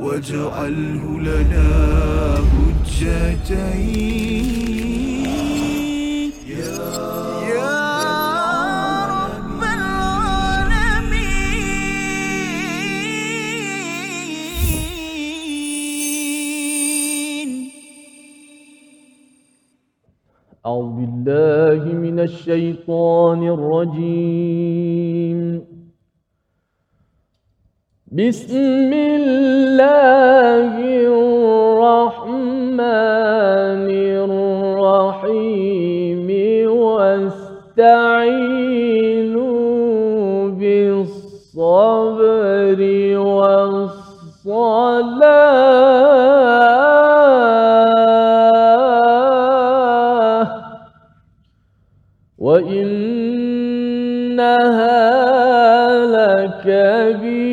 واجعله لنا حجتين. يا رب العالمين. أعوذ بالله من الشيطان الرجيم. بسم الله الرحمن الرحيم واستعينوا بالصبر والصلاة وإنها لكبيرة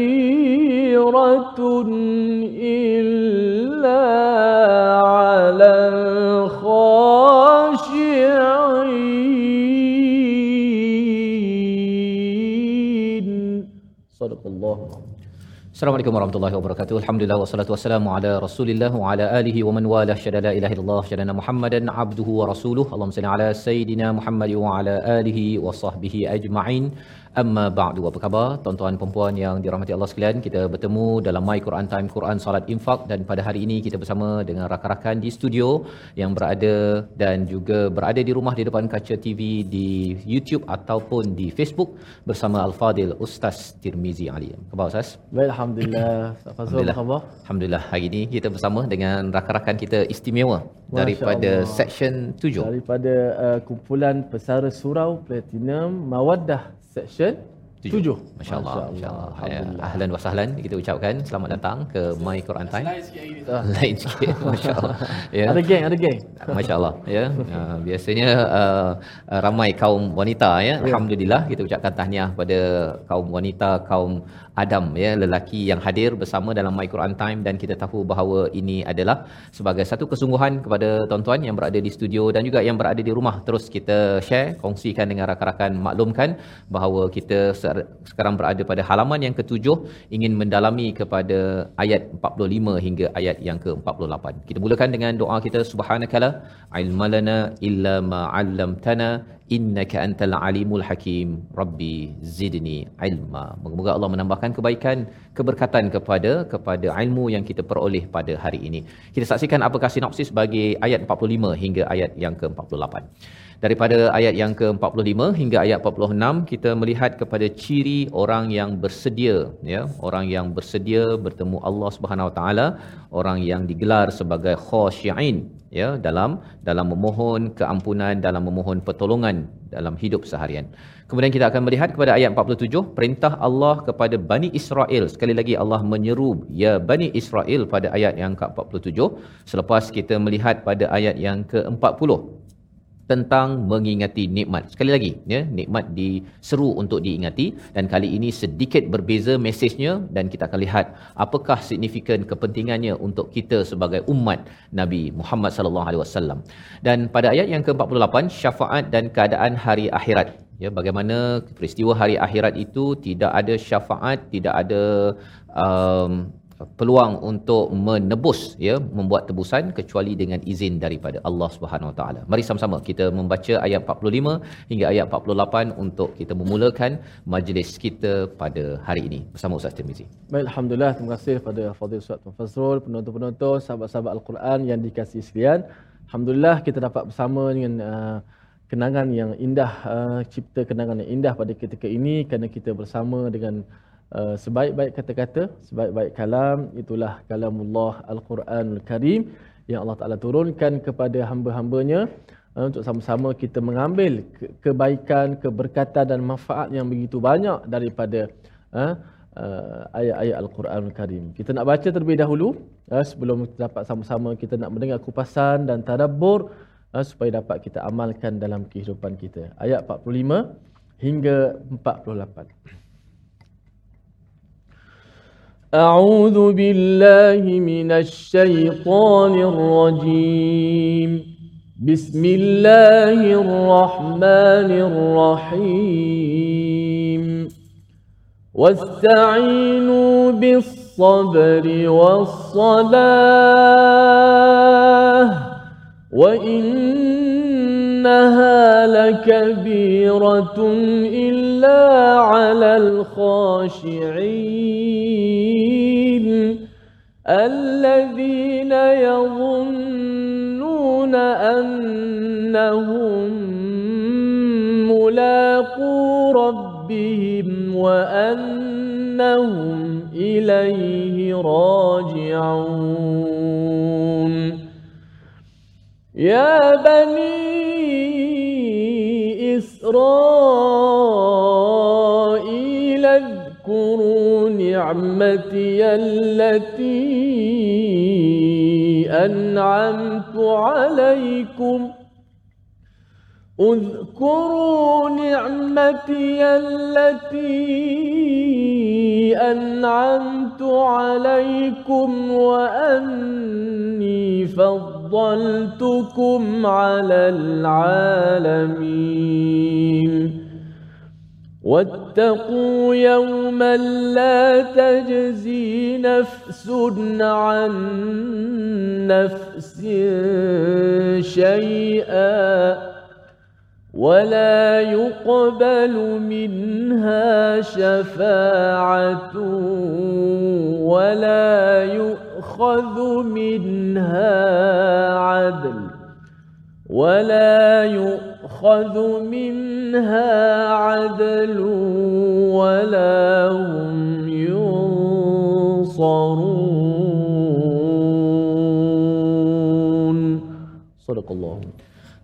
Assalamualaikum warahmatullahi wabarakatuh. Alhamdulillah wassalatu wassalamu ala Rasulillah wa ala alihi wa man walah. Syada la ilaha illallah, syada Muhammadan abduhu wa rasuluh. Allahumma salli ala sayidina Muhammad wa ala alihi wa sahbihi ajma'in. Amma ba'du. Apa khabar tuan-tuan puan yang dirahmati Allah sekalian? Kita bertemu dalam My Quran Time Quran Salat Infak dan pada hari ini kita bersama dengan rakan-rakan di studio yang berada dan juga berada di rumah di depan kaca TV di YouTube ataupun di Facebook bersama Al-Fadil Ustaz Tirmizi Ali. Apa khabar Ustaz? Baik, Alhamdulillah. Apa khabar? Alhamdulillah hari ini kita bersama dengan rakan-rakan kita istimewa Masya daripada Allah. section 7. Daripada uh, kumpulan pesara surau Platinum Mawaddah Section 7. Masya-Allah, masya-Allah. Ya, Alhamdulillah. ahlan wa sahlan kita ucapkan selamat datang ke My Quran Time. Lain sikit masya-Allah. Ya. Ada geng, ada geng. Masya-Allah ya. Uh, biasanya uh, uh, ramai kaum wanita ya. Alhamdulillah kita ucapkan tahniah pada kaum wanita, kaum Adam ya, lelaki yang hadir bersama dalam My Quran Time dan kita tahu bahawa ini adalah sebagai satu kesungguhan kepada tuan-tuan yang berada di studio dan juga yang berada di rumah. Terus kita share, kongsikan dengan rakan-rakan, maklumkan bahawa kita se- sekarang berada pada halaman yang ketujuh ingin mendalami kepada ayat 45 hingga ayat yang ke-48. Kita mulakan dengan doa kita subhanakala ilmalana illa ma 'allamtana innaka antal alimul hakim. Rabbi zidni ilma. Moga-moga Allah menambahkan kebaikan keberkatan kepada kepada ilmu yang kita peroleh pada hari ini. Kita saksikan apakah sinopsis bagi ayat 45 hingga ayat yang ke-48 daripada ayat yang ke-45 hingga ayat 46 kita melihat kepada ciri orang yang bersedia ya. Orang yang bersedia bertemu Allah Subhanahu Wa Taala. Orang yang digelar sebagai khasyiin ya dalam dalam memohon keampunan dalam memohon pertolongan dalam hidup seharian. Kemudian kita akan melihat kepada ayat 47 perintah Allah kepada Bani Israel. Sekali lagi Allah menyeru ya Bani Israel pada ayat yang ke-47 selepas kita melihat pada ayat yang ke-40 tentang mengingati nikmat. Sekali lagi, ya, nikmat diseru untuk diingati dan kali ini sedikit berbeza mesejnya dan kita akan lihat apakah signifikan kepentingannya untuk kita sebagai umat Nabi Muhammad sallallahu alaihi wasallam. Dan pada ayat yang ke-48 syafaat dan keadaan hari akhirat. Ya, bagaimana peristiwa hari akhirat itu tidak ada syafaat, tidak ada um, peluang untuk menebus ya membuat tebusan kecuali dengan izin daripada Allah Subhanahu Wa Taala. Mari sama-sama kita membaca ayat 45 hingga ayat 48 untuk kita memulakan majlis kita pada hari ini bersama Ustaz Tirmizi. Baik, Alhamdulillah. Terima kasih kepada Fadil Ustaz Tuan Fazrul, penonton-penonton, sahabat-sahabat Al-Quran yang dikasihi sekalian. Alhamdulillah kita dapat bersama dengan uh, kenangan yang indah, uh, cipta kenangan yang indah pada ketika ini kerana kita bersama dengan uh, sebaik-baik kata-kata, sebaik-baik kalam, itulah kalamullah Al-Quranul Karim yang Allah Ta'ala turunkan kepada hamba-hambanya uh, untuk sama-sama kita mengambil ke- kebaikan, keberkatan dan manfaat yang begitu banyak daripada uh, uh, ayat-ayat Al-Quranul Karim. Kita nak baca terlebih dahulu uh, sebelum kita dapat sama-sama kita nak mendengar kupasan dan tadabbur uh, supaya dapat kita amalkan dalam kehidupan kita. Ayat 45 hingga 48. أعوذ بالله من الشيطان الرجيم. بسم الله الرحمن الرحيم. واستعينوا بالصبر الصبر والصلاة وإنها لكبيرة إلا على الخاشعين الذين يظنون أنهم ملاقو ربهم وأنهم إليه راجعون. يا بني إسرائيل اذكروا نعمتي التي أنعمت عليكم. اذكروا نعمتي التي أنعمت عليكم وأني فضلتكم على العالمين. واتقوا يوما لا تجزي نفس عن نفس شيئا. ولا يقبل منها شفاعة ولا يؤخذ منها عدل ولا يؤخذ منها عدل ولا هم ينصرون. صدق الله.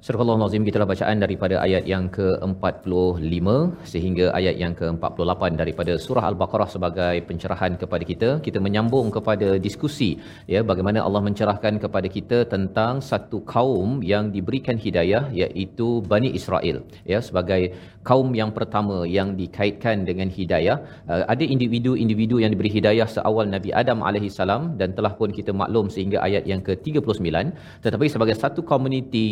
Surah Nazim kita bacaan daripada ayat yang ke-45 sehingga ayat yang ke-48 daripada surah Al-Baqarah sebagai pencerahan kepada kita. Kita menyambung kepada diskusi ya bagaimana Allah mencerahkan kepada kita tentang satu kaum yang diberikan hidayah iaitu Bani Israel ya sebagai kaum yang pertama yang dikaitkan dengan hidayah. Uh, ada individu-individu yang diberi hidayah seawal Nabi Adam alaihi salam dan telah pun kita maklum sehingga ayat yang ke-39 tetapi sebagai satu komuniti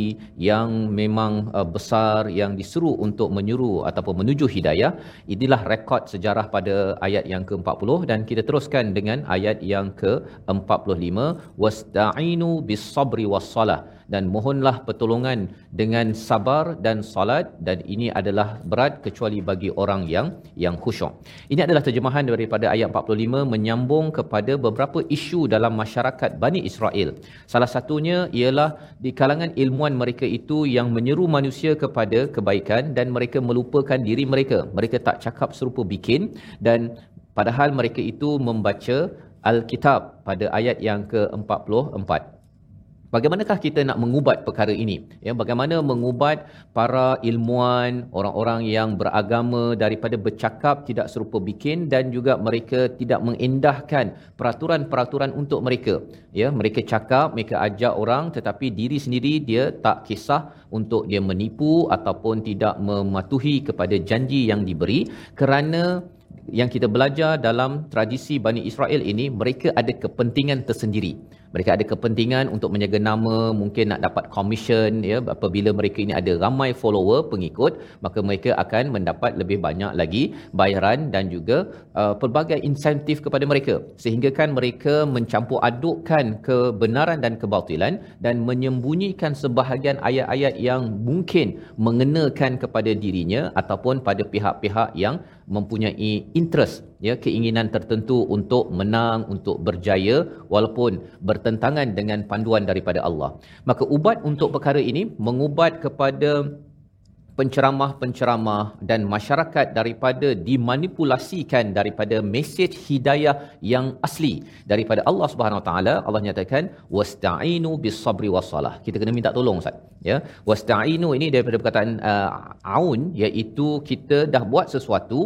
yang yang memang uh, besar yang diseru untuk menyuruh ataupun menuju hidayah inilah rekod sejarah pada ayat yang ke-40 dan kita teruskan dengan ayat yang ke-45 wasta'inu bis-sabri was-salah dan mohonlah pertolongan dengan sabar dan salat dan ini adalah berat kecuali bagi orang yang yang khusyuk. Ini adalah terjemahan daripada ayat 45 menyambung kepada beberapa isu dalam masyarakat Bani Israel. Salah satunya ialah di kalangan ilmuan mereka itu yang menyeru manusia kepada kebaikan dan mereka melupakan diri mereka. Mereka tak cakap serupa bikin dan padahal mereka itu membaca Alkitab pada ayat yang ke-44. Bagaimanakah kita nak mengubat perkara ini? Ya, bagaimana mengubat para ilmuwan, orang-orang yang beragama daripada bercakap tidak serupa bikin dan juga mereka tidak mengindahkan peraturan-peraturan untuk mereka. Ya, mereka cakap, mereka ajak orang tetapi diri sendiri dia tak kisah untuk dia menipu ataupun tidak mematuhi kepada janji yang diberi kerana yang kita belajar dalam tradisi Bani Israel ini mereka ada kepentingan tersendiri. Mereka ada kepentingan untuk menjaga nama mungkin nak dapat commission ya. Apabila mereka ini ada ramai follower pengikut maka mereka akan mendapat lebih banyak lagi bayaran dan juga uh, pelbagai insentif kepada mereka. Sehingga kan mereka mencampur adukkan kebenaran dan kebatilan dan menyembunyikan sebahagian ayat-ayat yang mungkin mengenakan kepada dirinya ataupun pada pihak-pihak yang mempunyai interest ya keinginan tertentu untuk menang untuk berjaya walaupun bertentangan dengan panduan daripada Allah. Maka ubat untuk perkara ini mengubat kepada penceramah-penceramah dan masyarakat daripada dimanipulasikan daripada mesej hidayah yang asli daripada Allah Subhanahu Wa Taala Allah nyatakan wasta'inu bis-sabri was-salah. Kita kena minta tolong Ustaz ya. Wasta'inu ini daripada perkataan uh, aun iaitu kita dah buat sesuatu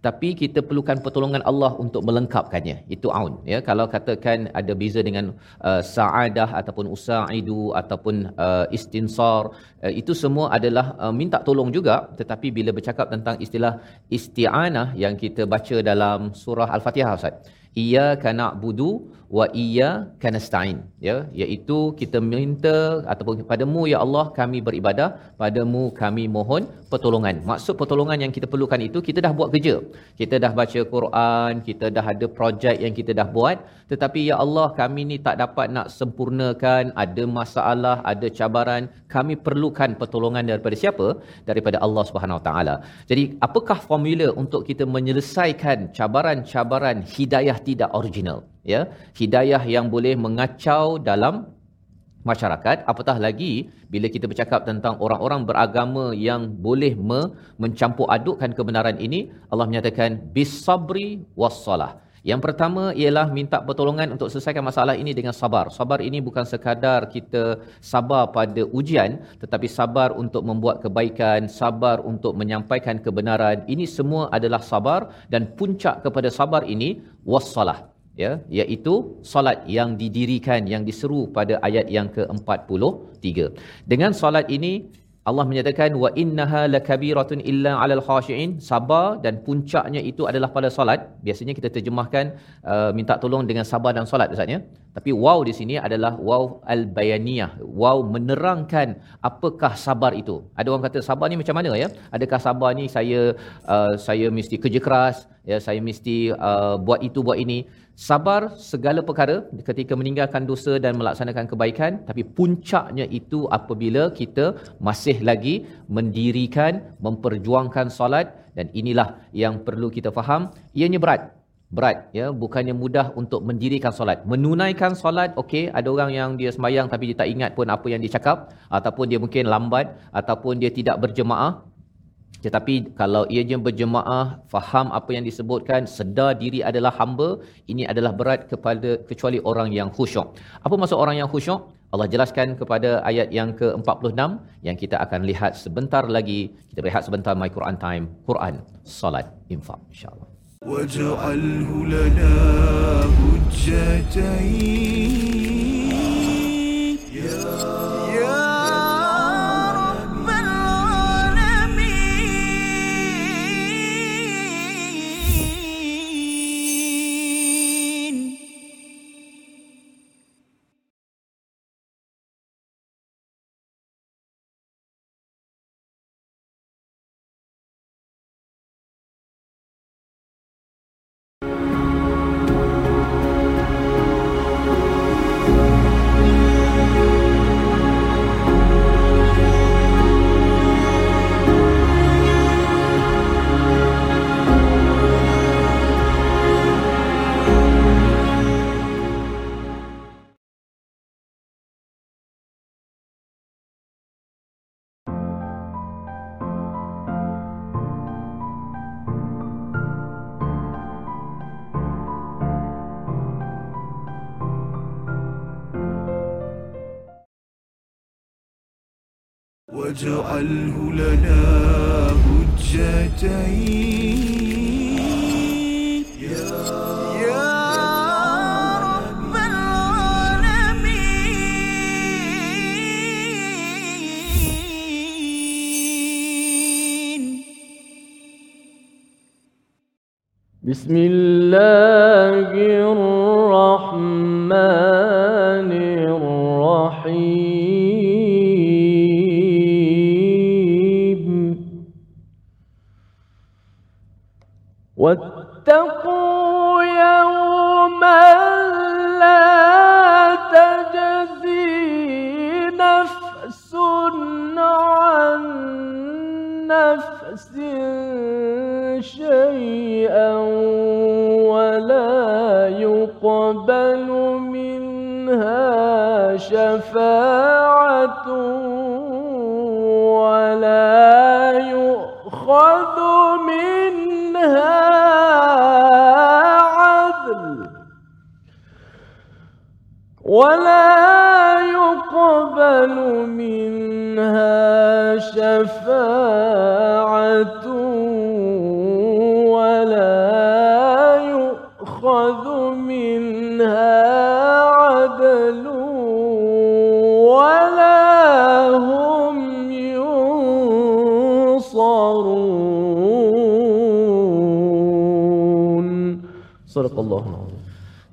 tapi kita perlukan pertolongan Allah untuk melengkapkannya. Itu aun ya. Kalau katakan ada beza dengan uh, saadah ataupun usaidu ataupun uh, istinsar uh, itu semua adalah uh, minta tolong juga. Tetapi bila bercakap tentang istilah isti'anah yang kita baca dalam surah al-fatihah ustaz iyyaka na'budu wa iyyaka nasta'in ya iaitu kita minta ataupun padamu ya Allah kami beribadah. Padamu kami mohon pertolongan. Maksud pertolongan yang kita perlukan itu kita dah buat kerja. Kita dah baca Quran kita dah ada projek yang kita dah buat. Tetapi ya Allah kami ni tak dapat nak sempurnakan. Ada masalah ada cabaran. Kami perlukan pertolongan daripada siapa? Daripada Allah Subhanahu Wa Taala. Jadi apakah formula untuk kita menyelesaikan cabaran-cabaran hidayah tidak original ya. Hidayah yang boleh mengacau dalam masyarakat apatah lagi bila kita bercakap tentang orang-orang beragama yang boleh me- mencampur adukkan kebenaran ini Allah menyatakan bisabri wassalah yang pertama ialah minta pertolongan untuk selesaikan masalah ini dengan sabar. Sabar ini bukan sekadar kita sabar pada ujian tetapi sabar untuk membuat kebaikan, sabar untuk menyampaikan kebenaran. Ini semua adalah sabar dan puncak kepada sabar ini wassalah ya iaitu solat yang didirikan yang diseru pada ayat yang ke-43 dengan solat ini Allah menyatakan wa innaha lakabiratun illa 'alal khashiin. Sabar dan puncaknya itu adalah pada solat. Biasanya kita terjemahkan uh, minta tolong dengan sabar dan solat ustaz ya. Tapi wow di sini adalah wow al-bayaniyah wow menerangkan apakah sabar itu. Ada orang kata sabar ni macam mana ya? Adakah sabar ni saya uh, saya mesti kerja keras ya saya mesti uh, buat itu buat ini sabar segala perkara ketika meninggalkan dosa dan melaksanakan kebaikan tapi puncaknya itu apabila kita masih lagi mendirikan memperjuangkan solat. Dan inilah yang perlu kita faham. Ianya berat. Berat ya. Bukannya mudah untuk mendirikan solat. Menunaikan solat okey ada orang yang dia sembahyang tapi dia tak ingat pun apa yang dia cakap ataupun dia mungkin lambat ataupun dia tidak berjemaah tetapi kalau ianya berjemaah faham apa yang disebutkan sedar diri adalah hamba ini adalah berat kepada kecuali orang yang khusyuk apa maksud orang yang khusyuk Allah jelaskan kepada ayat yang ke-46 yang kita akan lihat sebentar lagi kita berehat sebentar my Quran time Quran salat infak insyaallah واجعله لنا حجتين يا واجعله لنا حجتين. يا بسم الله الرحمن يقبل منها شفاعة ولا يؤخذ منها عدل ولا يقبل منها شفاعة Surah Allah.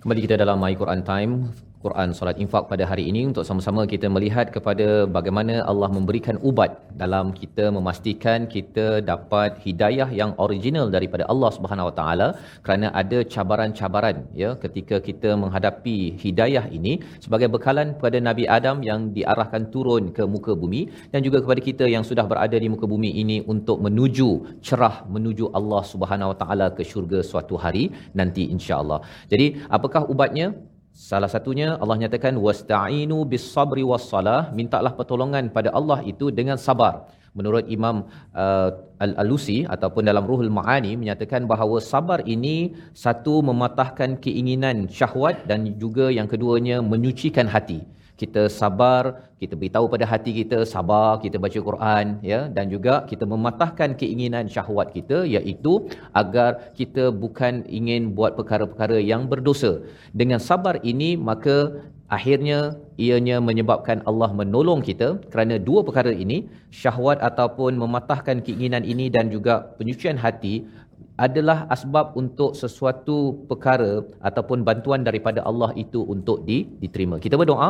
Kembali kita dalam My Quran Time. Quran Solat Infak pada hari ini untuk sama-sama kita melihat kepada bagaimana Allah memberikan ubat dalam kita memastikan kita dapat hidayah yang original daripada Allah Subhanahu Wa Taala kerana ada cabaran-cabaran ya ketika kita menghadapi hidayah ini sebagai bekalan kepada Nabi Adam yang diarahkan turun ke muka bumi dan juga kepada kita yang sudah berada di muka bumi ini untuk menuju cerah menuju Allah Subhanahu Wa Taala ke syurga suatu hari nanti insya-Allah. Jadi apakah ubatnya? Salah satunya Allah nyatakan wasta'inu bis sabri was salah mintalah pertolongan pada Allah itu dengan sabar. Menurut Imam uh, Al-Alusi ataupun dalam Ruhul Maani menyatakan bahawa sabar ini satu mematahkan keinginan syahwat dan juga yang keduanya menyucikan hati kita sabar, kita beritahu pada hati kita sabar, kita baca Quran ya dan juga kita mematahkan keinginan syahwat kita iaitu agar kita bukan ingin buat perkara-perkara yang berdosa. Dengan sabar ini maka akhirnya ianya menyebabkan Allah menolong kita kerana dua perkara ini syahwat ataupun mematahkan keinginan ini dan juga penyucian hati adalah asbab untuk sesuatu perkara ataupun bantuan daripada Allah itu untuk diterima. Kita berdoa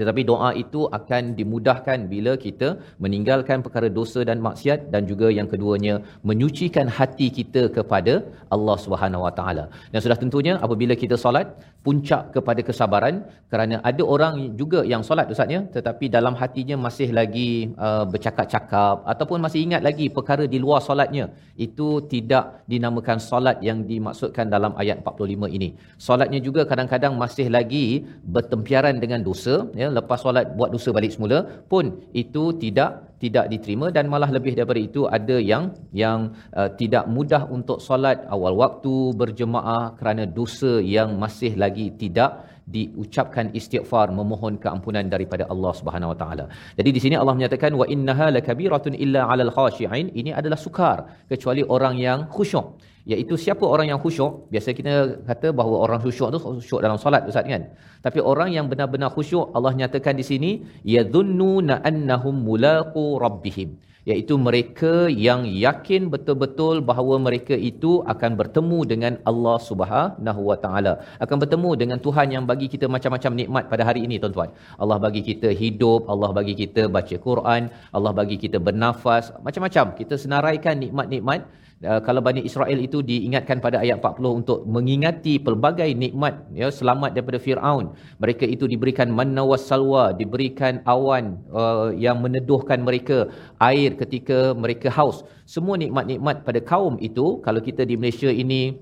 tetapi doa itu akan dimudahkan bila kita meninggalkan perkara dosa dan maksiat dan juga yang keduanya menyucikan hati kita kepada Allah Subhanahu Wa Taala. Dan sudah tentunya apabila kita solat puncak kepada kesabaran kerana ada orang juga yang solat ustaznya tetapi dalam hatinya masih lagi uh, bercakap-cakap ataupun masih ingat lagi perkara di luar solatnya itu tidak dinamakan solat yang dimaksudkan dalam ayat 45 ini. Solatnya juga kadang-kadang masih lagi bertempiaran dengan dosa ya ya lepas solat buat dosa balik semula pun itu tidak tidak diterima dan malah lebih daripada itu ada yang yang uh, tidak mudah untuk solat awal waktu berjemaah kerana dosa yang masih lagi tidak diucapkan istighfar memohon keampunan daripada Allah Subhanahu Wa Taala. Jadi di sini Allah menyatakan wa innaha lakabiratun illa 'alal khashi'in. Ini adalah sukar kecuali orang yang khusyuk iaitu siapa orang yang khusyuk biasa kita kata bahawa orang khusyuk tu khusyuk dalam solat ustaz kan? Tapi orang yang benar-benar khusyuk Allah nyatakan di sini yadhunnuna annahum mulaqu rabbihim. Iaitu mereka yang yakin betul-betul bahawa mereka itu akan bertemu dengan Allah Subhanahu Wa Taala. Akan bertemu dengan Tuhan yang bagi kita macam-macam nikmat pada hari ini tuan-tuan. Allah bagi kita hidup Allah bagi kita baca Quran Allah bagi kita bernafas macam-macam. Kita senaraikan nikmat-nikmat Uh, kalau Bani Israel itu diingatkan pada ayat 40 untuk mengingati pelbagai nikmat ya selamat daripada Firaun. Mereka itu diberikan manna salwa diberikan awan uh, yang meneduhkan mereka air ketika mereka haus. Semua nikmat-nikmat pada kaum itu kalau kita di Malaysia ini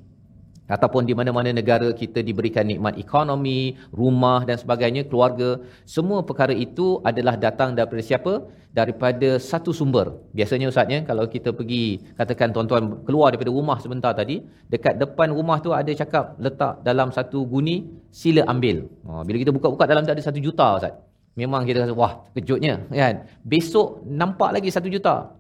ataupun di mana-mana negara kita diberikan nikmat ekonomi, rumah dan sebagainya, keluarga, semua perkara itu adalah datang daripada siapa? Daripada satu sumber. Biasanya ustaznya kalau kita pergi katakan tuan-tuan keluar daripada rumah sebentar tadi, dekat depan rumah tu ada cakap letak dalam satu guni, sila ambil. Ha, bila kita buka-buka dalam tu ada satu juta ustaz. Memang kita rasa wah kejutnya kan. Besok nampak lagi satu juta.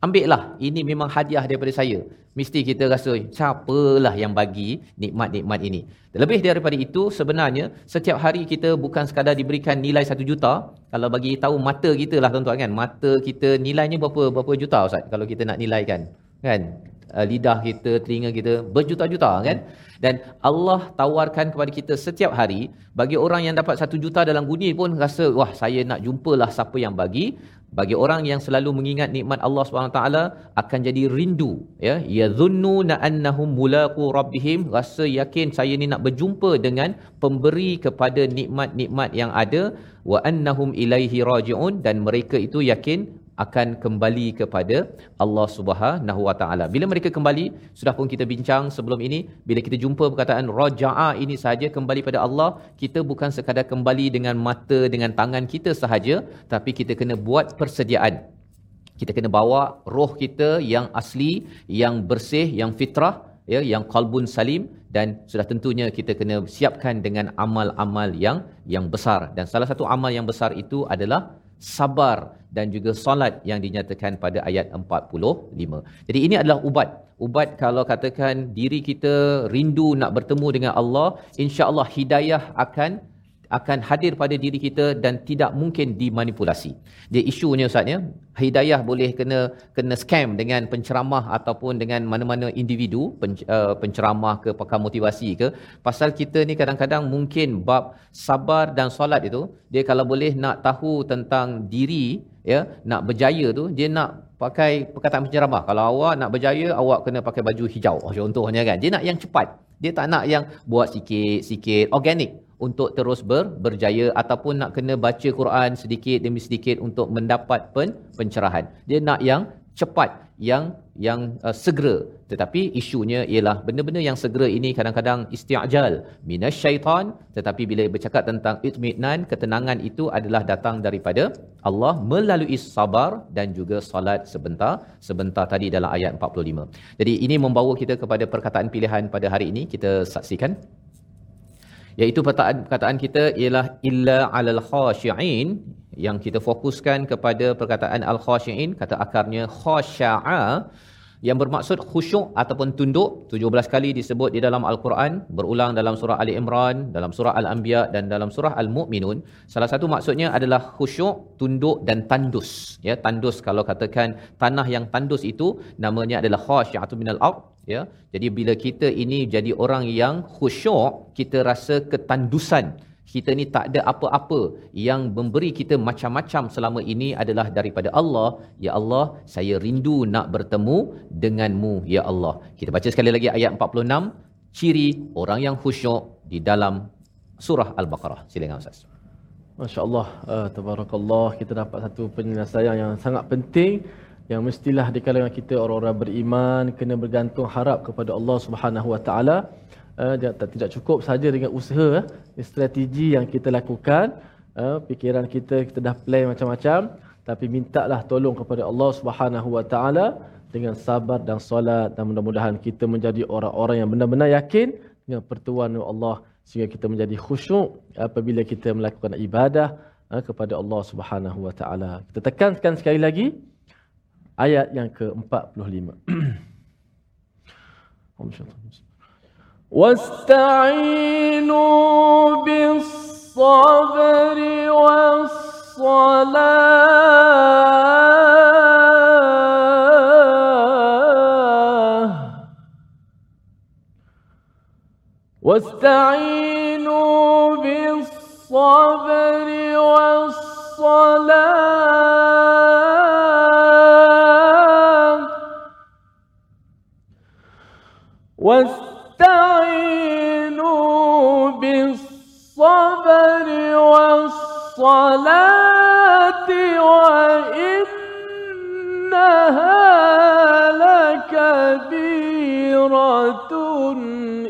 Ambil lah, ini memang hadiah daripada saya. Mesti kita rasa, siapalah yang bagi nikmat-nikmat ini. Lebih daripada itu, sebenarnya, setiap hari kita bukan sekadar diberikan nilai satu juta. Kalau bagi tahu mata kita lah tuan-tuan kan. Mata kita nilainya berapa berapa juta Ustaz kalau kita nak nilaikan. Kan? Uh, lidah kita, telinga kita, berjuta-juta kan. Dan Allah tawarkan kepada kita setiap hari, bagi orang yang dapat satu juta dalam guni pun rasa, wah saya nak jumpalah siapa yang bagi bagi orang yang selalu mengingat nikmat Allah SWT akan jadi rindu ya yadhunnuna annahum mulaqu rabbihim. Rasa yakin saya ni nak berjumpa dengan pemberi kepada nikmat-nikmat yang ada wa annahum ilaihi rajiun. Dan mereka itu yakin akan kembali kepada Allah Subhanahu Wa Taala. Bila mereka kembali, sudah pun kita bincang sebelum ini, bila kita jumpa perkataan raja'a ini sahaja kembali pada Allah, kita bukan sekadar kembali dengan mata dengan tangan kita sahaja, tapi kita kena buat persediaan. Kita kena bawa roh kita yang asli, yang bersih, yang fitrah, ya, yang qalbun salim dan sudah tentunya kita kena siapkan dengan amal-amal yang yang besar dan salah satu amal yang besar itu adalah sabar dan juga solat yang dinyatakan pada ayat 45. Jadi ini adalah ubat. Ubat kalau katakan diri kita rindu nak bertemu dengan Allah, insya-Allah hidayah akan akan hadir pada diri kita dan tidak mungkin dimanipulasi. Jadi isunya Ustaz ya, hidayah boleh kena kena scam dengan penceramah ataupun dengan mana-mana individu pen, uh, penceramah ke pakar motivasi ke. Pasal kita ni kadang-kadang mungkin bab sabar dan solat itu dia kalau boleh nak tahu tentang diri ya nak berjaya tu dia nak pakai perkataan penceramah. Kalau awak nak berjaya awak kena pakai baju hijau. Oh, contohnya kan dia nak yang cepat. Dia tak nak yang buat sikit-sikit organik untuk terus ber, berjaya ataupun nak kena baca Quran sedikit demi sedikit untuk mendapat pen, pencerahan. Dia nak yang cepat, yang yang uh, segera. Tetapi isunya ialah benda-benda yang segera ini kadang-kadang isti'jal minasyaitan tetapi bila bercakap tentang itminan, ketenangan itu adalah datang daripada Allah melalui sabar dan juga solat sebentar sebentar tadi dalam ayat 45. Jadi ini membawa kita kepada perkataan pilihan pada hari ini kita saksikan iaitu perkataan, perkataan kita ialah illa alal khashiin yang kita fokuskan kepada perkataan al khashiin kata akarnya khasyaa yang bermaksud khusyuk ataupun tunduk 17 kali disebut di dalam al-Quran berulang dalam surah Ali Imran dalam surah Al-Anbiya dan dalam surah Al-Mu'minun. Salah satu maksudnya adalah khusyuk tunduk dan tandus. Ya tandus kalau katakan tanah yang tandus itu namanya adalah khasyiatu minal ard ya. Jadi bila kita ini jadi orang yang khusyuk kita rasa ketandusan kita ni tak ada apa-apa yang memberi kita macam-macam selama ini adalah daripada Allah. Ya Allah saya rindu nak bertemu denganmu ya Allah. Kita baca sekali lagi ayat 46 ciri orang yang khusyuk di dalam surah al-baqarah. Silakan ustaz. Masya Allah, uh, tabarakallah kita dapat satu penyelesaian yang sangat penting yang mestilah di kalangan kita orang-orang beriman kena bergantung harap kepada Allah Subhanahu Wa Taala. Uh, tidak cukup saja dengan usaha uh, strategi yang kita lakukan, fikiran kita kita dah plan macam-macam, tapi mintalah tolong kepada Allah Subhanahu Wa Taala dengan sabar dan solat dan mudah-mudahan kita menjadi orang-orang yang benar-benar yakin dengan pertuan Allah sehingga kita menjadi khusyuk apabila kita melakukan ibadah kepada Allah Subhanahu Wa Taala. Kita tekankan sekali lagi ayat yang ke-45. واستعينوا بالصبر والصلاة. واستعينوا بالصبر والصلاة. واستعينوا بالصبر والصلاة وإنها لكبيرة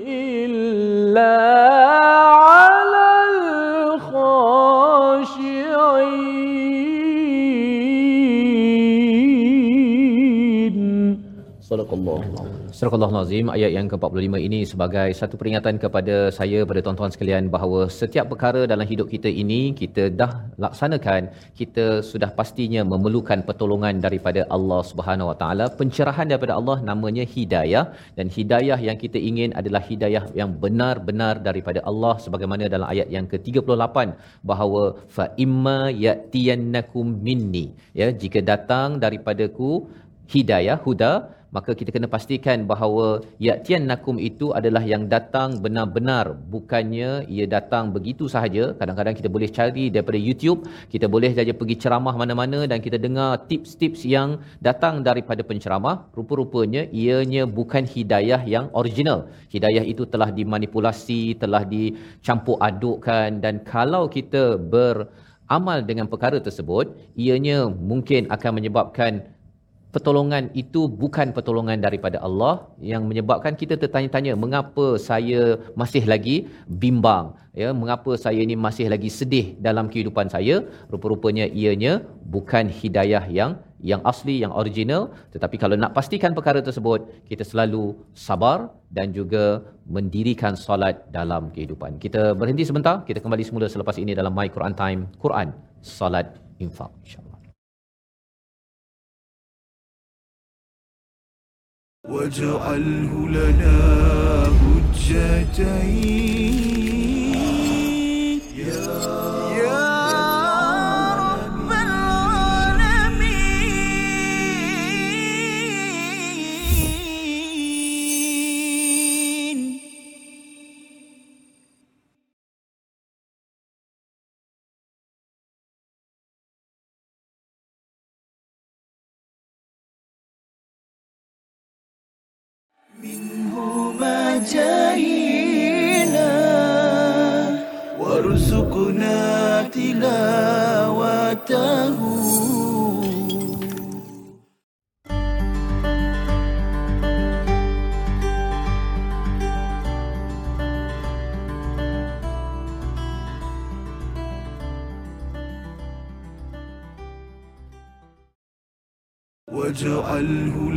إلا على الخاشعين. صدق الله Surah Nazim ayat yang ke-45 ini sebagai satu peringatan kepada saya pada tuan-tuan sekalian bahawa setiap perkara dalam hidup kita ini kita dah laksanakan kita sudah pastinya memerlukan pertolongan daripada Allah Subhanahu Wa Taala. Pencerahan daripada Allah namanya hidayah dan hidayah yang kita ingin adalah hidayah yang benar-benar daripada Allah sebagaimana dalam ayat yang ke-38 bahawa fa imma yatiyannakum minni. Ya jika datang daripadaku hidayah huda maka kita kena pastikan bahawa ya'tiyan nakum itu adalah yang datang benar-benar. Bukannya ia datang begitu sahaja. Kadang-kadang kita boleh cari daripada YouTube kita boleh saja pergi ceramah mana-mana dan kita dengar tips-tips yang datang daripada penceramah. Rupa-rupanya ianya bukan hidayah yang original. Hidayah itu telah dimanipulasi telah dicampur adukkan dan kalau kita beramal dengan perkara tersebut ianya mungkin akan menyebabkan pertolongan itu bukan pertolongan daripada Allah yang menyebabkan kita tertanya-tanya mengapa saya masih lagi bimbang? Ya mengapa saya ini masih lagi sedih dalam kehidupan saya? Rupa-rupanya ianya bukan hidayah yang yang asli yang original. Tetapi kalau nak pastikan perkara tersebut kita selalu sabar dan juga mendirikan solat dalam kehidupan. Kita berhenti sebentar kita kembali semula selepas ini dalam my Quran time Quran solat infak insyaallah واجعله لنا حجتين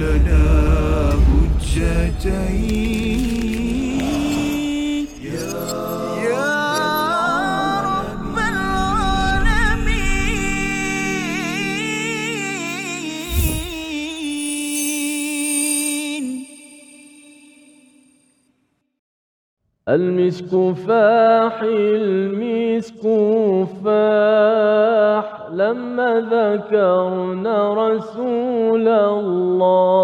لنا حجتين المسك فاح المسك فاح. لما ذكرنا رسول الله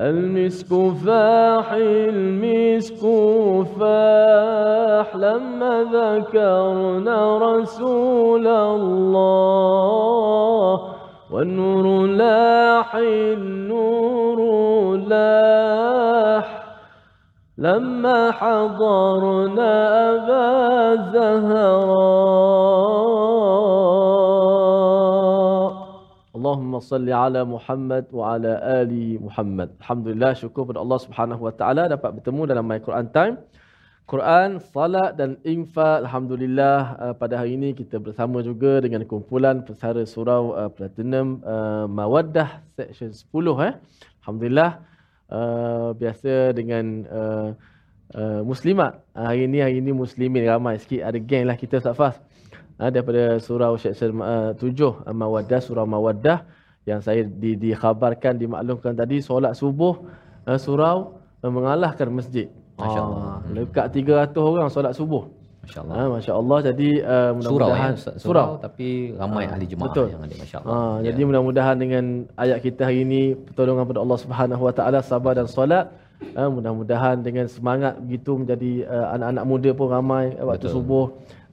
المسك فاح المسك فاح. لما ذكرنا رسول الله والنور لاح النور لاح. لما حضرنا أبا زهراء اللهم صل على محمد وعلى آل محمد Alhamdulillah syukur kepada Allah Subhanahu Wa Taala dapat bertemu dalam My Quran Time Quran, salat dan infak Alhamdulillah uh, pada hari ini kita bersama juga dengan kumpulan pesara surau uh, Platinum uh, Mawaddah Section 10 eh. Alhamdulillah uh, biasa dengan uh, uh, muslimat. Uh, hari ini hari ini muslimin ramai sikit ada geng lah kita Ustaz Fas. Uh, daripada surau section uh, 7 uh, Mawaddah surau Mawaddah yang saya di, dikhabarkan dimaklumkan tadi solat subuh uh, surau uh, mengalahkan masjid. Masya Allah. Ah, dekat 300 orang solat subuh. Masya-Allah. Ha, Masya-Allah. Jadi uh, Surau ya, mudah-mudahan surau. surau tapi ramai Ah, ahli jemaah betul. yang ada masya-Allah. Ha, Ya. Jadi mudah-mudahan dengan ayat kita hari ini pertolongan pada Allah Subhanahu Wa Taala sabar dan solat. Ha, mudah-mudahan dengan semangat begitu menjadi uh, anak-anak muda pun ramai uh, waktu Betul. subuh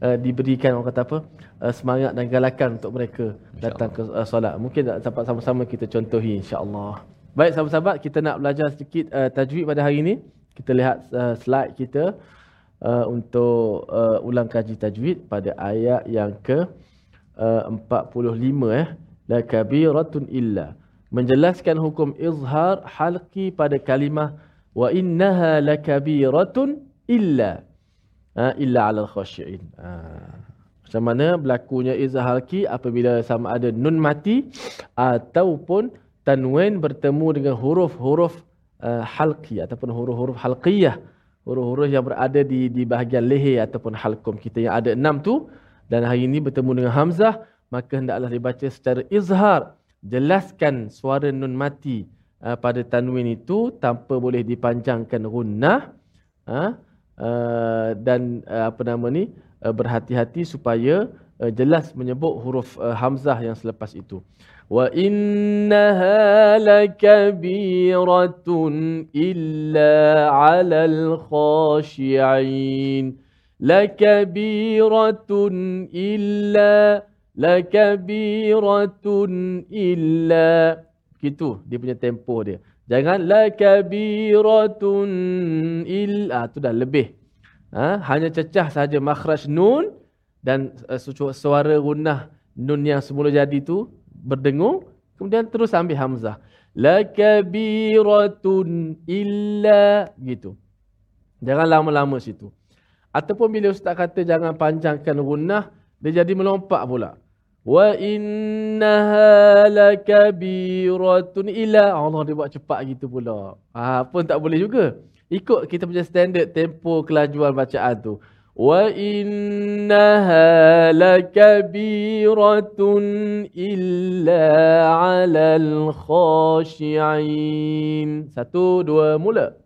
uh, diberikan orang kata apa uh, semangat dan galakan untuk mereka datang ke uh, solat. Mungkin dapat sama-sama kita contohi insya-Allah. Baik sahabat-sahabat kita nak belajar sedikit uh, tajwid pada hari ini. Kita lihat uh, slide kita uh, untuk uh, ulang kaji tajwid pada ayat yang ke uh, 45 eh. La kabiratun illa. Menjelaskan hukum izhar halqi pada kalimah wa innaha lakabiratun illa. Ha, illa ala khasyiin ha. macam mana berlakunya izhar halqi apabila sama ada nun mati ataupun tanwin bertemu dengan huruf-huruf uh, halqi ataupun huruf-huruf halqiyah huruf-huruf yang berada di di bahagian leher ataupun halqum kita. Yang ada enam tu dan hari ini bertemu dengan hamzah maka hendaklah dibaca secara izhar. Jelaskan suara nun mati uh, pada tanwin itu tanpa boleh dipanjangkan gunnah uh, dan uh, apa nama ni uh, berhati-hati supaya uh, jelas menyebut huruf uh, hamzah yang selepas itu innaha lakabiratun illa 'alal khashi'in lakabiratun illa lakabiratun illa begitu dia punya tempo dia jangan lakabiratun illa ah, tu dah lebih ha? hanya cecah saja makhraj nun dan uh, su- suara gunnah nun yang semula jadi tu berdengung kemudian terus ambil hamzah. Lakabiratun illa gitu. Jangan lama-lama situ. Ataupun bila ustaz kata jangan panjangkan gunnah dia jadi melompat pula. Wa innaha lakabiratun illa. Allah dia buat cepat gitu pula. Ha, pun tak boleh juga. Ikut kita punya standard tempo kelajuan bacaan tu innaha lakabiratun illa 'alal khashi'in satu dua mula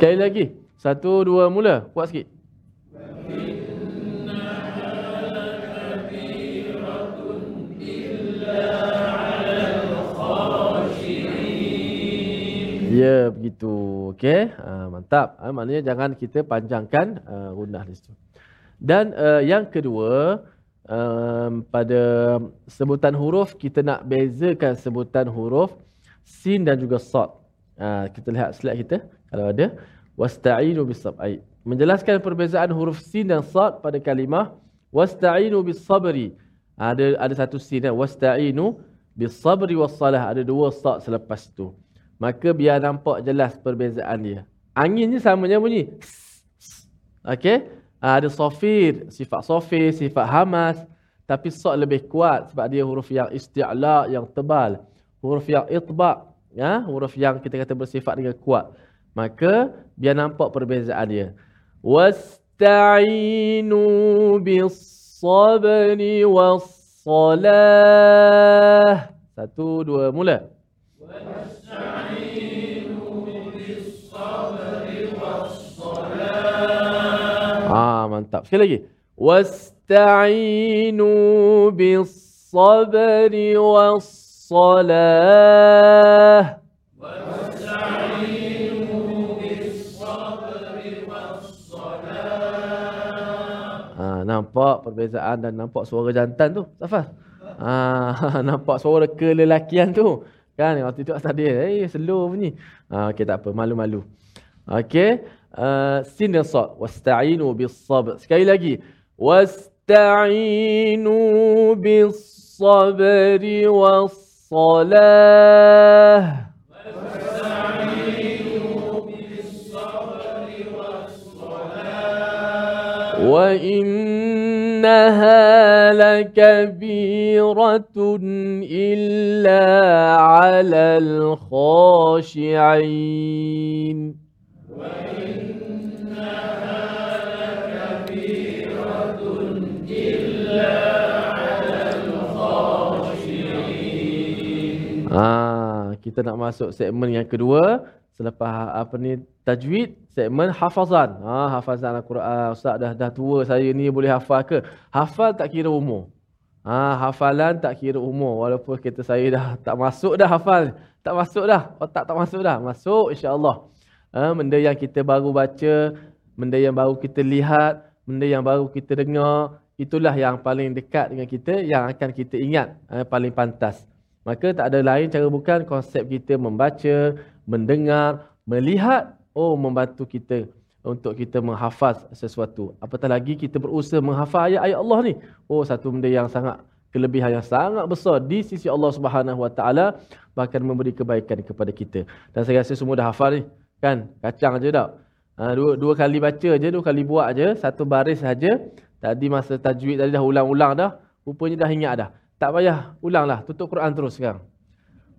Sekali lagi. Satu, dua, mula. Kuat sikit. Ya, begitu. Okey. Uh, mantap. Uh, maknanya jangan kita panjangkan uh, rundah di situ. Dan uh, yang kedua, um, pada sebutan huruf kita nak bezakan sebutan huruf sin dan juga sad. Uh, kita lihat slide kita kalau ada wasta'inu bis-sab'i. Menjelaskan perbezaan huruf sin dan sad pada kalimah wasta'inu bis-sabri. Ada ada satu sin kan wasta'inu bis-sabri was-salah. Ada dua sad selepas tu. Maka biar nampak jelas perbezaan dia. Anginnya samanya bunyi. Okey? Ada sofir, sifat sofir, sifat hamas. Tapi sad lebih kuat sebab dia huruf yang isti'la, yang tebal. Huruf yang itba' ya, huruf yang kita kata bersifat dengan kuat. Maka biar nampak perbezaan dia. Wasta'inu bis-sabri was-salah. Satu, dua, mula. Ah, mantap. Sekali lagi. Wasta'inu bis-sabri was-salah. Ah, nampak perbezaan dan nampak suara jantan tu, Safas. Ah, nampak suara kelelakian tu. Kan, waktu itu tadi, eh, slow bunyi. Ah, okey, tak apa, malu-malu. Okey, uh, sin dan sad. Wasta'inu bis-sabr. Sekali lagi. Wasta'inu bis-sabri was-salah. وإنها لكبيرة إلا على الخاشعين Ah, kita nak masuk segmen yang kedua selepas apa ni tajwid segmen hafazan. Ah, hafazan Al-Quran. Ustaz dah dah tua saya ni boleh hafal ke? Hafal tak kira umur. Ah, hafalan tak kira umur. Walaupun kita saya dah tak masuk dah hafal. Tak masuk dah. Otak tak masuk dah. Masuk insya-Allah. Ah, benda yang kita baru baca, benda yang baru kita lihat, benda yang baru kita dengar, itulah yang paling dekat dengan kita yang akan kita ingat ah, paling pantas. Maka tak ada lain cara bukan konsep kita membaca, mendengar, melihat, oh membantu kita untuk kita menghafaz sesuatu. Apatah lagi kita berusaha menghafaz ayat-ayat Allah ni. Oh satu benda yang sangat kelebihan yang sangat besar di sisi Allah Subhanahu Wa Taala bahkan memberi kebaikan kepada kita. Dan saya rasa semua dah hafal ni. Kan? Kacang aja dah. Ha, dua, dua kali baca aja, dua kali buat aja, satu baris saja. Tadi masa tajwid tadi dah ulang-ulang dah. Rupanya dah ingat dah. Tak payah ulanglah, tutup Quran terus sekarang.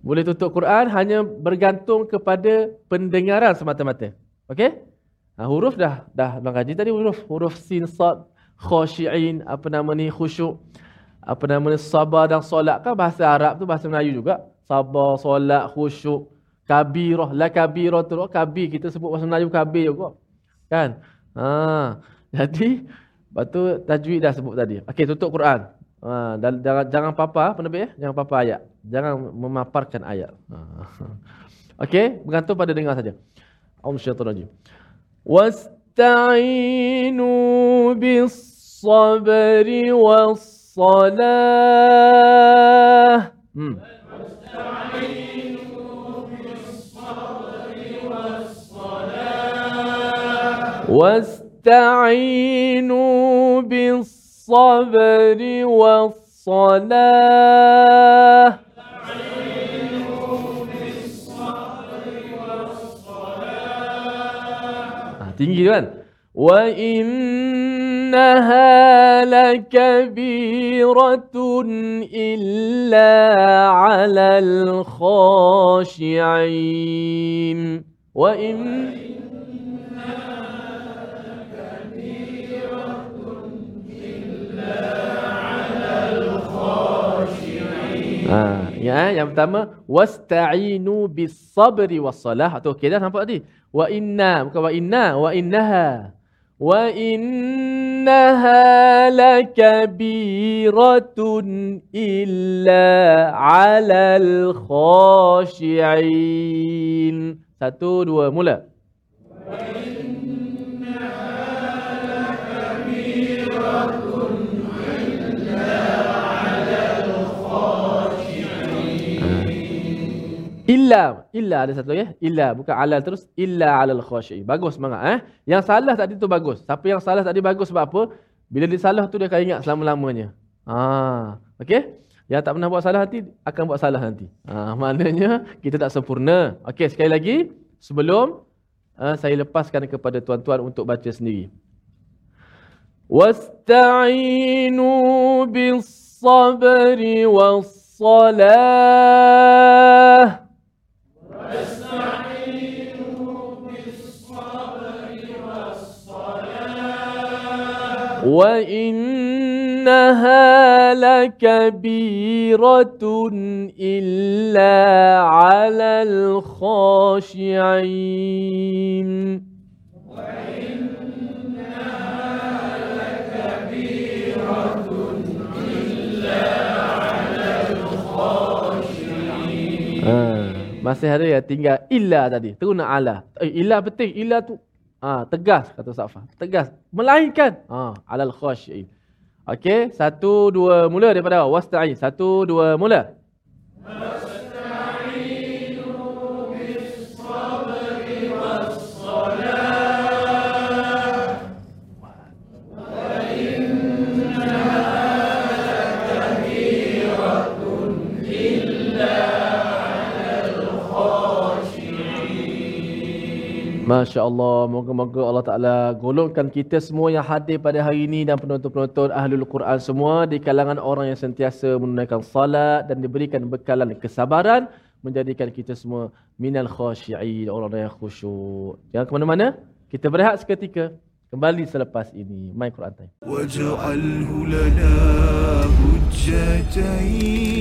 Boleh tutup Quran hanya bergantung kepada pendengaran semata-mata. Okey? Ha, huruf dah dah bang kaji tadi huruf huruf sin sad khashiin apa nama ni khusyuk apa nama ni sabar dan solat kan? Bahasa Arab tu bahasa Melayu juga. Sabar solat khusyuk kabirah. La kabirah tu kabir kita sebut bahasa Melayu kabir juga. Kan? Ha jadi batu tajwid dah sebut tadi. Okey tutup Quran Ha, dan jangan jangan papa penerbit ya jangan papa ayat. Jangan memaparkan ayat. Ha. Okey bergantung pada dengar saja. Om syaitan rajim. Wastainu bis sabri was salah hmm. wastainu bis بالصبر والصلاة Ah, tinggi kan wa innaha lakabiratun illa 'alal khashi'in wa in Ha, ya, yang pertama wasta'inu bis-sabri was-salah. Tu okey dah nampak tadi. Wa inna bukan wa inna, wa innaha. Wa innaha lakabiratun illa 'alal khashi'in. Satu, dua, mula. illa illa ada satu lagi eh. illa bukan alal terus illa alal khashi bagus semangat eh. Yang salah tadi tu bagus. Siapa yang salah tadi bagus sebab apa? Bila dia salah tu dia akan ingat selama-lamanya. Ha okey? Yang tak pernah buat salah nanti akan buat salah nanti. Ha maknanya kita tak sempurna. Okey sekali lagi sebelum uh, saya lepaskan kepada tuan-tuan untuk baca sendiri. Wasta'inu bis sabri was salah. وإنها لكبيرة إلا على الخاشعين وإنها لكبيرة إلا على الخاشعين masih ada yang tinggal illa tadi. Terus nak ala. Eh, illa penting. Illa tu ha, tegas kata Safa. Tegas. Melainkan. Ha, alal khasyi'in. Okey. Satu, dua, mula daripada awal. Wasta'in. Satu, dua, mula. Masya Allah, moga-moga Allah Ta'ala golongkan kita semua yang hadir pada hari ini dan penonton-penonton Ahlul Quran semua di kalangan orang yang sentiasa menunaikan salat dan diberikan bekalan kesabaran menjadikan kita semua minal khashi'in, orang yang khusyuk. Jangan ke mana-mana, kita berehat seketika. Kembali selepas ini, My Quran Time. Waj'alhu lana hujjatain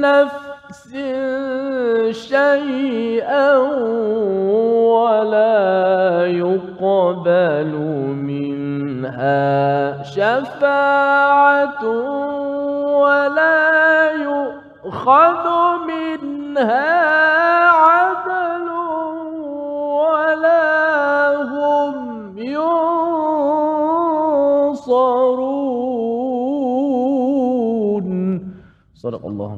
نفس شيئا ولا يقبل منها شفاعة ولا يؤخذ منها ولا هم ينصرون. صدق الله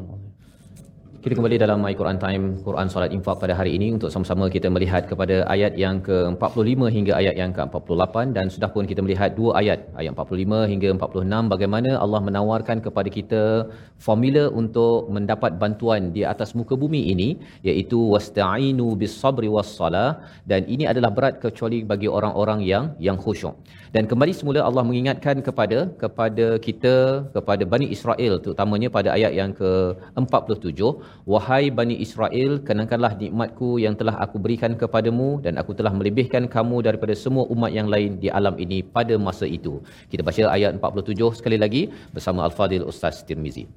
Kita kembali dalam My Quran Time, Quran Salat Infak pada hari ini. Untuk sama-sama kita melihat kepada ayat yang ke-45 hingga ayat yang ke-48. Dan sudah pun kita melihat dua ayat, ayat 45 hingga 46 bagaimana Allah menawarkan kepada kita formula untuk mendapat bantuan di atas muka bumi ini. Iaitu wasta'inu bis sabri was salah. Dan ini adalah berat kecuali bagi orang-orang yang yang khusyuk. Dan kembali semula Allah mengingatkan kepada kepada kita kepada Bani Israel terutamanya pada ayat yang ke-47 Wahai Bani Israel, kenangkanlah nikmatku yang telah aku berikan kepadamu dan aku telah melebihkan kamu daripada semua umat yang lain di alam ini pada masa itu. Kita baca ayat 47 sekali lagi bersama Al-Fadil Ustaz Tirmizi.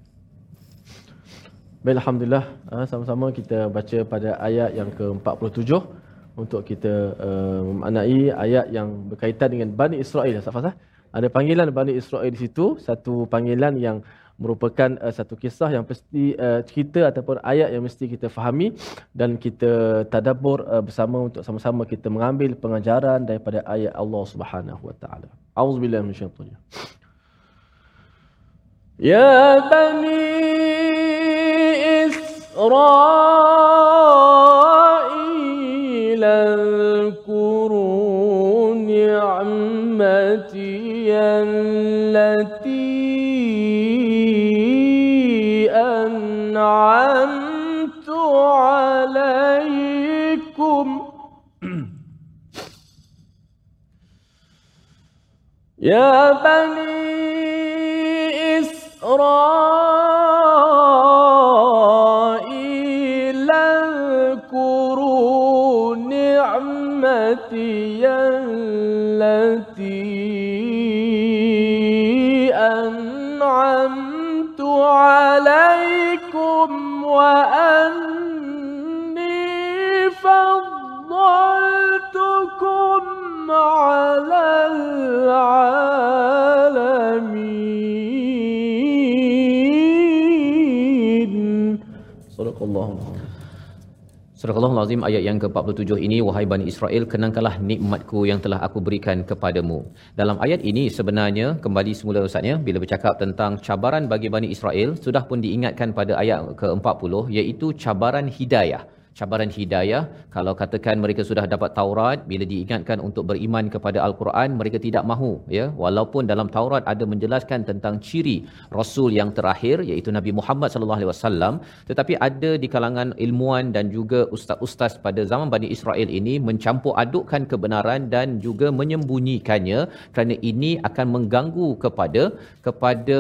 Baik, Alhamdulillah. Ah, Sama-sama kita baca pada ayat yang ke-47 untuk kita uh, memaknai ayat yang berkaitan dengan Bani Israel. Ustaz Fazal. Ada panggilan Bani Israel di situ, satu panggilan yang merupakan uh, satu kisah yang mesti uh, cerita ataupun ayat yang mesti kita fahami dan kita tadabbur uh, bersama untuk sama-sama kita mengambil pengajaran daripada ayat Allah Subhanahu Wa Taala. Auzubillahi. Ya bani Israel اذكروا نعمتي التي أنعمت عليكم. يا بني إسرائيل. التي أنعمت عليكم وأني فضلتكم على العالمين. صدق الله العظيم. Surah Al-Azim ayat yang ke-47 ini wahai Bani Israel kenangkanlah nikmatku yang telah aku berikan kepadamu. Dalam ayat ini sebenarnya kembali semula ustaznya bila bercakap tentang cabaran bagi Bani Israel sudah pun diingatkan pada ayat ke-40 iaitu cabaran hidayah cabaran hidayah. Kalau katakan mereka sudah dapat Taurat bila diingatkan untuk beriman kepada Al-Quran mereka tidak mahu ya. Walaupun dalam Taurat ada menjelaskan tentang ciri rasul yang terakhir iaitu Nabi Muhammad sallallahu alaihi wasallam. Tetapi ada di kalangan ilmuan dan juga ustaz-ustaz pada zaman Bani Israel ini mencampur adukkan kebenaran dan juga menyembunyikannya kerana ini akan mengganggu kepada kepada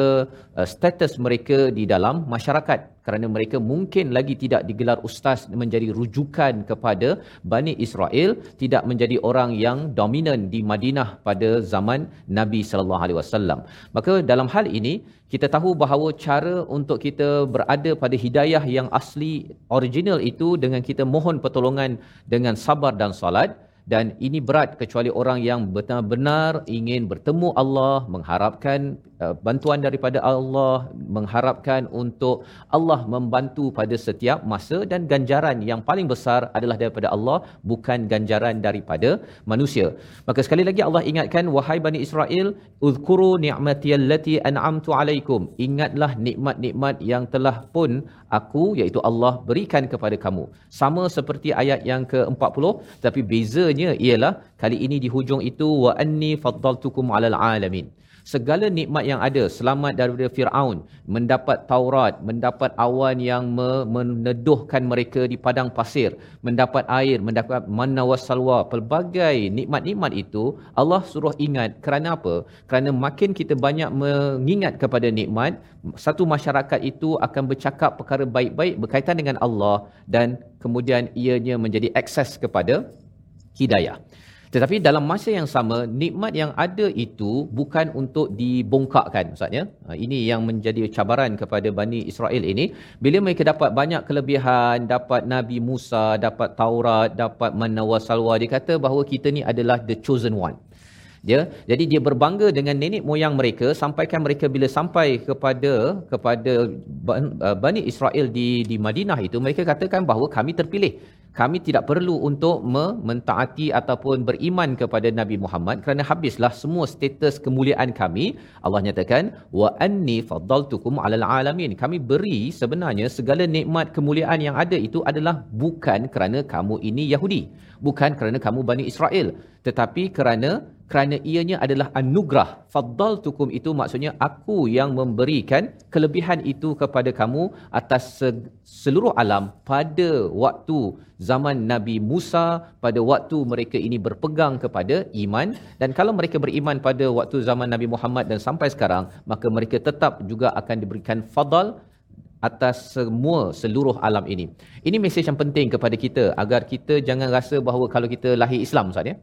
uh, status mereka di dalam masyarakat kerana mereka mungkin lagi tidak digelar ustaz menjadi rujukan kepada Bani Israel tidak menjadi orang yang dominan di Madinah pada zaman Nabi sallallahu alaihi wasallam. Maka dalam hal ini kita tahu bahawa cara untuk kita berada pada hidayah yang asli original itu dengan kita mohon pertolongan dengan sabar dan salat dan ini berat kecuali orang yang benar-benar ingin bertemu Allah mengharapkan uh, bantuan daripada Allah mengharapkan untuk Allah membantu pada setiap masa. Dan ganjaran yang paling besar adalah daripada Allah bukan ganjaran daripada manusia. Maka sekali lagi Allah ingatkan wahai bani Israel uzkuru ni'mati allati an'amtu alaikum. Ingatlah nikmat-nikmat yang telah pun aku iaitu Allah berikan kepada kamu. Sama seperti ayat yang ke-40 tapi bezanya ialah kali ini di hujung itu wa anni faddaltukum alal alamin. Segala nikmat yang ada selamat daripada Firaun mendapat Taurat mendapat awan yang me- meneduhkan mereka di padang pasir mendapat air mendapat manna wasalwa pelbagai nikmat-nikmat itu Allah suruh ingat. Kerana apa? Kerana makin kita banyak mengingat kepada nikmat satu masyarakat itu akan bercakap perkara baik-baik berkaitan dengan Allah dan kemudian ianya menjadi akses kepada hidayah. Tetapi dalam masa yang sama, nikmat yang ada itu bukan untuk dibongkakkan Ustaz ya. Ha, ini yang menjadi cabaran kepada Bani Israel ini. Bila mereka dapat banyak kelebihan, dapat Nabi Musa, dapat Taurat, dapat Manna wa Salwa, dia kata bahawa kita ni adalah the chosen one. Dia jadi dia berbangga dengan nenek moyang mereka sampaikan mereka bila sampai kepada kepada uh, Bani Israel di di Madinah itu mereka katakan bahawa kami terpilih kami tidak perlu untuk mentaati ataupun beriman kepada Nabi Muhammad kerana habislah semua status kemuliaan kami. Allah nyatakan wa anni faddaltukum alal alamin. Kami beri sebenarnya segala nikmat kemuliaan yang ada itu adalah bukan kerana kamu ini Yahudi bukan kerana kamu Bani Israel tetapi kerana kerana ianya adalah anugerah. Faddaltukum itu maksudnya aku yang memberikan kelebihan itu kepada kamu atas seluruh alam pada waktu zaman Nabi Musa pada waktu mereka ini berpegang kepada iman. Dan kalau mereka beriman pada waktu zaman Nabi Muhammad dan sampai sekarang maka mereka tetap juga akan diberikan fadal atas semua seluruh alam ini. Ini mesej yang penting kepada kita agar kita jangan rasa bahawa kalau kita lahir Islam Ustaz ya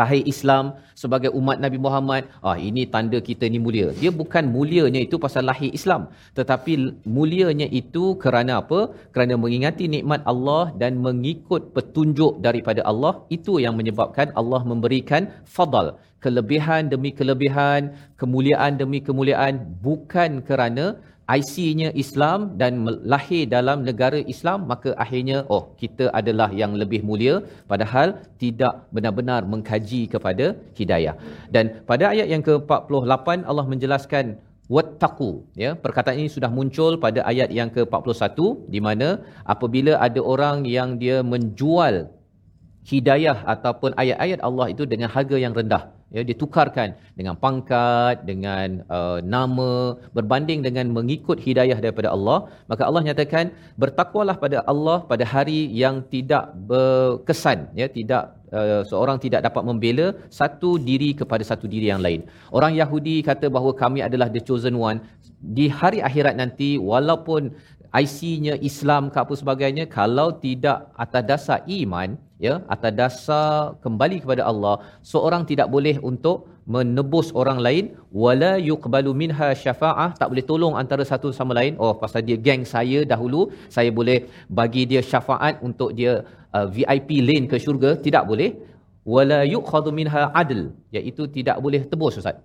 lahir Islam sebagai umat Nabi Muhammad, ah ini tanda kita ni mulia. Dia bukan mulianya itu pasal lahir Islam, tetapi mulianya itu kerana apa? Kerana mengingati nikmat Allah dan mengikut petunjuk daripada Allah, itu yang menyebabkan Allah memberikan fadal, kelebihan demi kelebihan, kemuliaan demi kemuliaan bukan kerana IC-nya Islam dan lahir dalam negara Islam maka akhirnya oh kita adalah yang lebih mulia padahal tidak benar-benar mengkaji kepada hidayah. Dan pada ayat yang ke-48 Allah menjelaskan wattaqu ya perkataan ini sudah muncul pada ayat yang ke-41 di mana apabila ada orang yang dia menjual hidayah ataupun ayat-ayat Allah itu dengan harga yang rendah ya ditukarkan dengan pangkat dengan uh, nama berbanding dengan mengikut hidayah daripada Allah. Maka Allah nyatakan bertakwalah pada Allah pada hari yang tidak berkesan. Ya tidak uh, seorang tidak dapat membela satu diri kepada satu diri yang lain. Orang Yahudi kata bahawa kami adalah the chosen one. Di hari akhirat nanti walaupun IC-nya Islam ke apa sebagainya kalau tidak atas dasar iman ya atas dasar kembali kepada Allah seorang tidak boleh untuk menebus orang lain. Wala yuqbalu minha syafaah. Tak boleh tolong antara satu sama lain. Oh pasal dia geng saya dahulu saya boleh bagi dia syafaat untuk dia uh, VIP lane ke syurga. Tidak boleh. Wala yuqadu minha adl. Iaitu tidak boleh tebus ustaz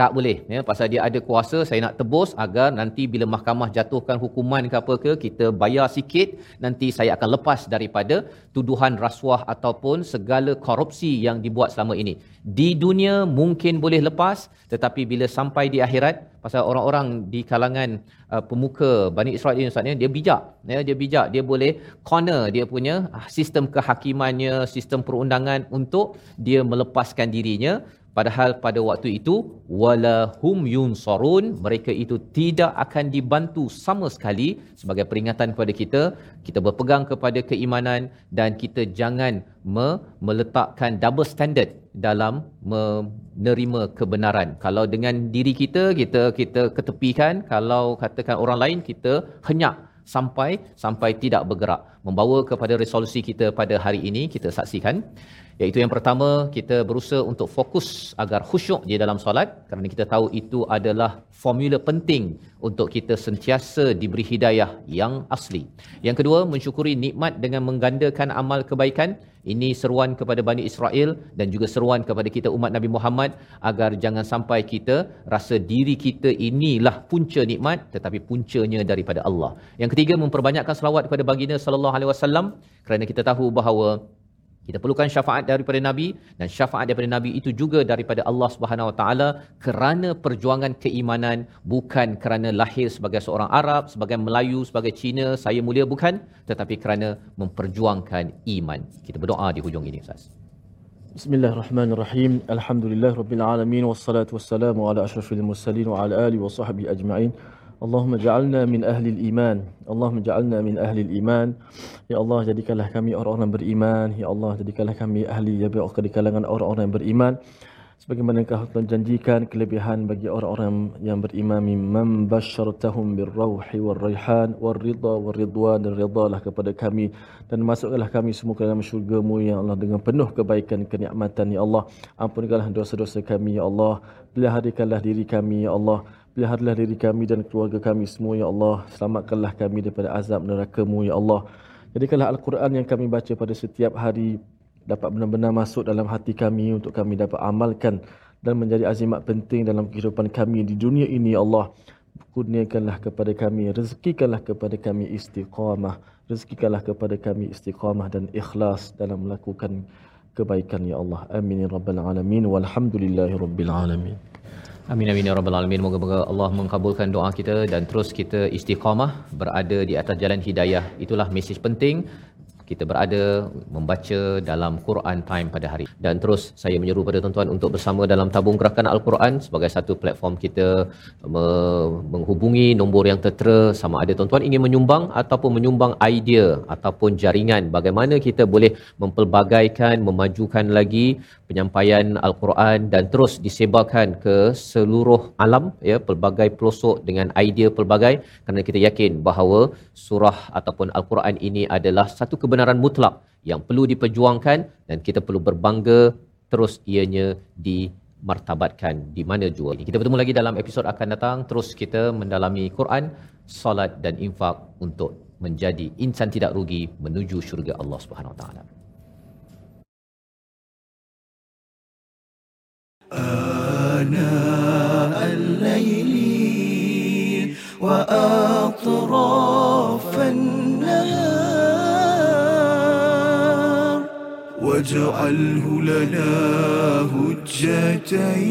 tak boleh ya. Pasal dia ada kuasa saya nak tebus agar nanti bila mahkamah jatuhkan hukuman ke apa ke kita bayar sikit nanti saya akan lepas daripada tuduhan rasuah ataupun segala korupsi yang dibuat selama ini. Di dunia mungkin boleh lepas tetapi bila sampai di akhirat pasal orang-orang di kalangan uh, pemuka Bani Israel ini Ustaz dia bijak ya. Dia bijak dia boleh corner dia punya ah, sistem kehakimannya sistem perundangan untuk dia melepaskan dirinya Padahal pada waktu itu wala hum yunsarun mereka itu tidak akan dibantu sama sekali. Sebagai peringatan kepada kita kita berpegang kepada keimanan dan kita jangan me- meletakkan double standard dalam menerima kebenaran. Kalau dengan diri kita kita kita ketepikan. Kalau katakan orang lain kita henyak sampai sampai tidak bergerak. Membawa kepada resolusi kita pada hari ini kita saksikan Iaitu yang pertama, kita berusaha untuk fokus agar khusyuk di dalam solat kerana kita tahu itu adalah formula penting untuk kita sentiasa diberi hidayah yang asli. Yang kedua, mensyukuri nikmat dengan menggandakan amal kebaikan. Ini seruan kepada Bani Israel dan juga seruan kepada kita umat Nabi Muhammad agar jangan sampai kita rasa diri kita inilah punca nikmat tetapi puncanya daripada Allah. Yang ketiga, memperbanyakkan selawat kepada baginda sallallahu alaihi wasallam kerana kita tahu bahawa kita perlukan syafaat daripada Nabi dan syafaat daripada Nabi itu juga daripada Allah Subhanahu Wa Taala kerana perjuangan keimanan bukan kerana lahir sebagai seorang Arab, sebagai Melayu, sebagai Cina, saya mulia bukan tetapi kerana memperjuangkan iman. Kita berdoa di hujung ini Ustaz. Bismillahirrahmanirrahim. Alhamdulillah rabbil alamin wassalatu wassalamu ala asyrafil mursalin wa ala alihi wa sahbihi ajma'in. Allahumma ja'alna min ahli iman. Allahumma ja'alna min ahli iman. Ya Allah, jadikanlah kami orang-orang beriman. Ya Allah, jadikanlah kami ahli ya di kalangan orang-orang yang beriman. Sebagaimana kau telah janjikan kelebihan bagi orang-orang yang beriman mimman basyartahum birrauhi warraihan warridha warridwan dan ridhalah kepada kami dan masukkanlah kami semua ke dalam syurga-Mu ya Allah dengan penuh kebaikan kenikmatan ya Allah ampunkanlah dosa-dosa kami ya Allah peliharakanlah diri kami ya Allah Peliharalah diri kami dan keluarga kami semua, Ya Allah. Selamatkanlah kami daripada azab neraka-Mu, Ya Allah. Jadikanlah Al-Quran yang kami baca pada setiap hari dapat benar-benar masuk dalam hati kami untuk kami dapat amalkan dan menjadi azimat penting dalam kehidupan kami di dunia ini, Ya Allah. Kurniakanlah kepada kami, rezekikanlah kepada kami istiqamah. Rezekikanlah kepada kami istiqamah dan ikhlas dalam melakukan kebaikan, Ya Allah. Amin. Ya Rabbal Alamin. Walhamdulillahi Rabbil Alamin. Amin amin ya rabbal alamin. Moga-moga Allah mengabulkan doa kita dan terus kita istiqamah berada di atas jalan hidayah. Itulah mesej penting kita berada membaca dalam Quran Time pada hari. Dan terus saya menyeru pada tuan-tuan untuk bersama dalam tabung gerakan Al-Quran sebagai satu platform kita menghubungi nombor yang tertera sama ada tuan-tuan ingin menyumbang ataupun menyumbang idea ataupun jaringan bagaimana kita boleh mempelbagaikan, memajukan lagi penyampaian Al-Quran dan terus disebarkan ke seluruh alam ya pelbagai pelosok dengan idea pelbagai kerana kita yakin bahawa surah ataupun Al-Quran ini adalah satu kebenaran mutlak yang perlu diperjuangkan dan kita perlu berbangga terus ianya di martabatkan di mana jua ini. Kita bertemu lagi dalam episod akan datang. Terus kita mendalami Quran, salat dan infak untuk menjadi insan tidak rugi menuju syurga Allah Subhanahu Wa Taala. آناء الليل وأطراف واجعله لنا هجتين.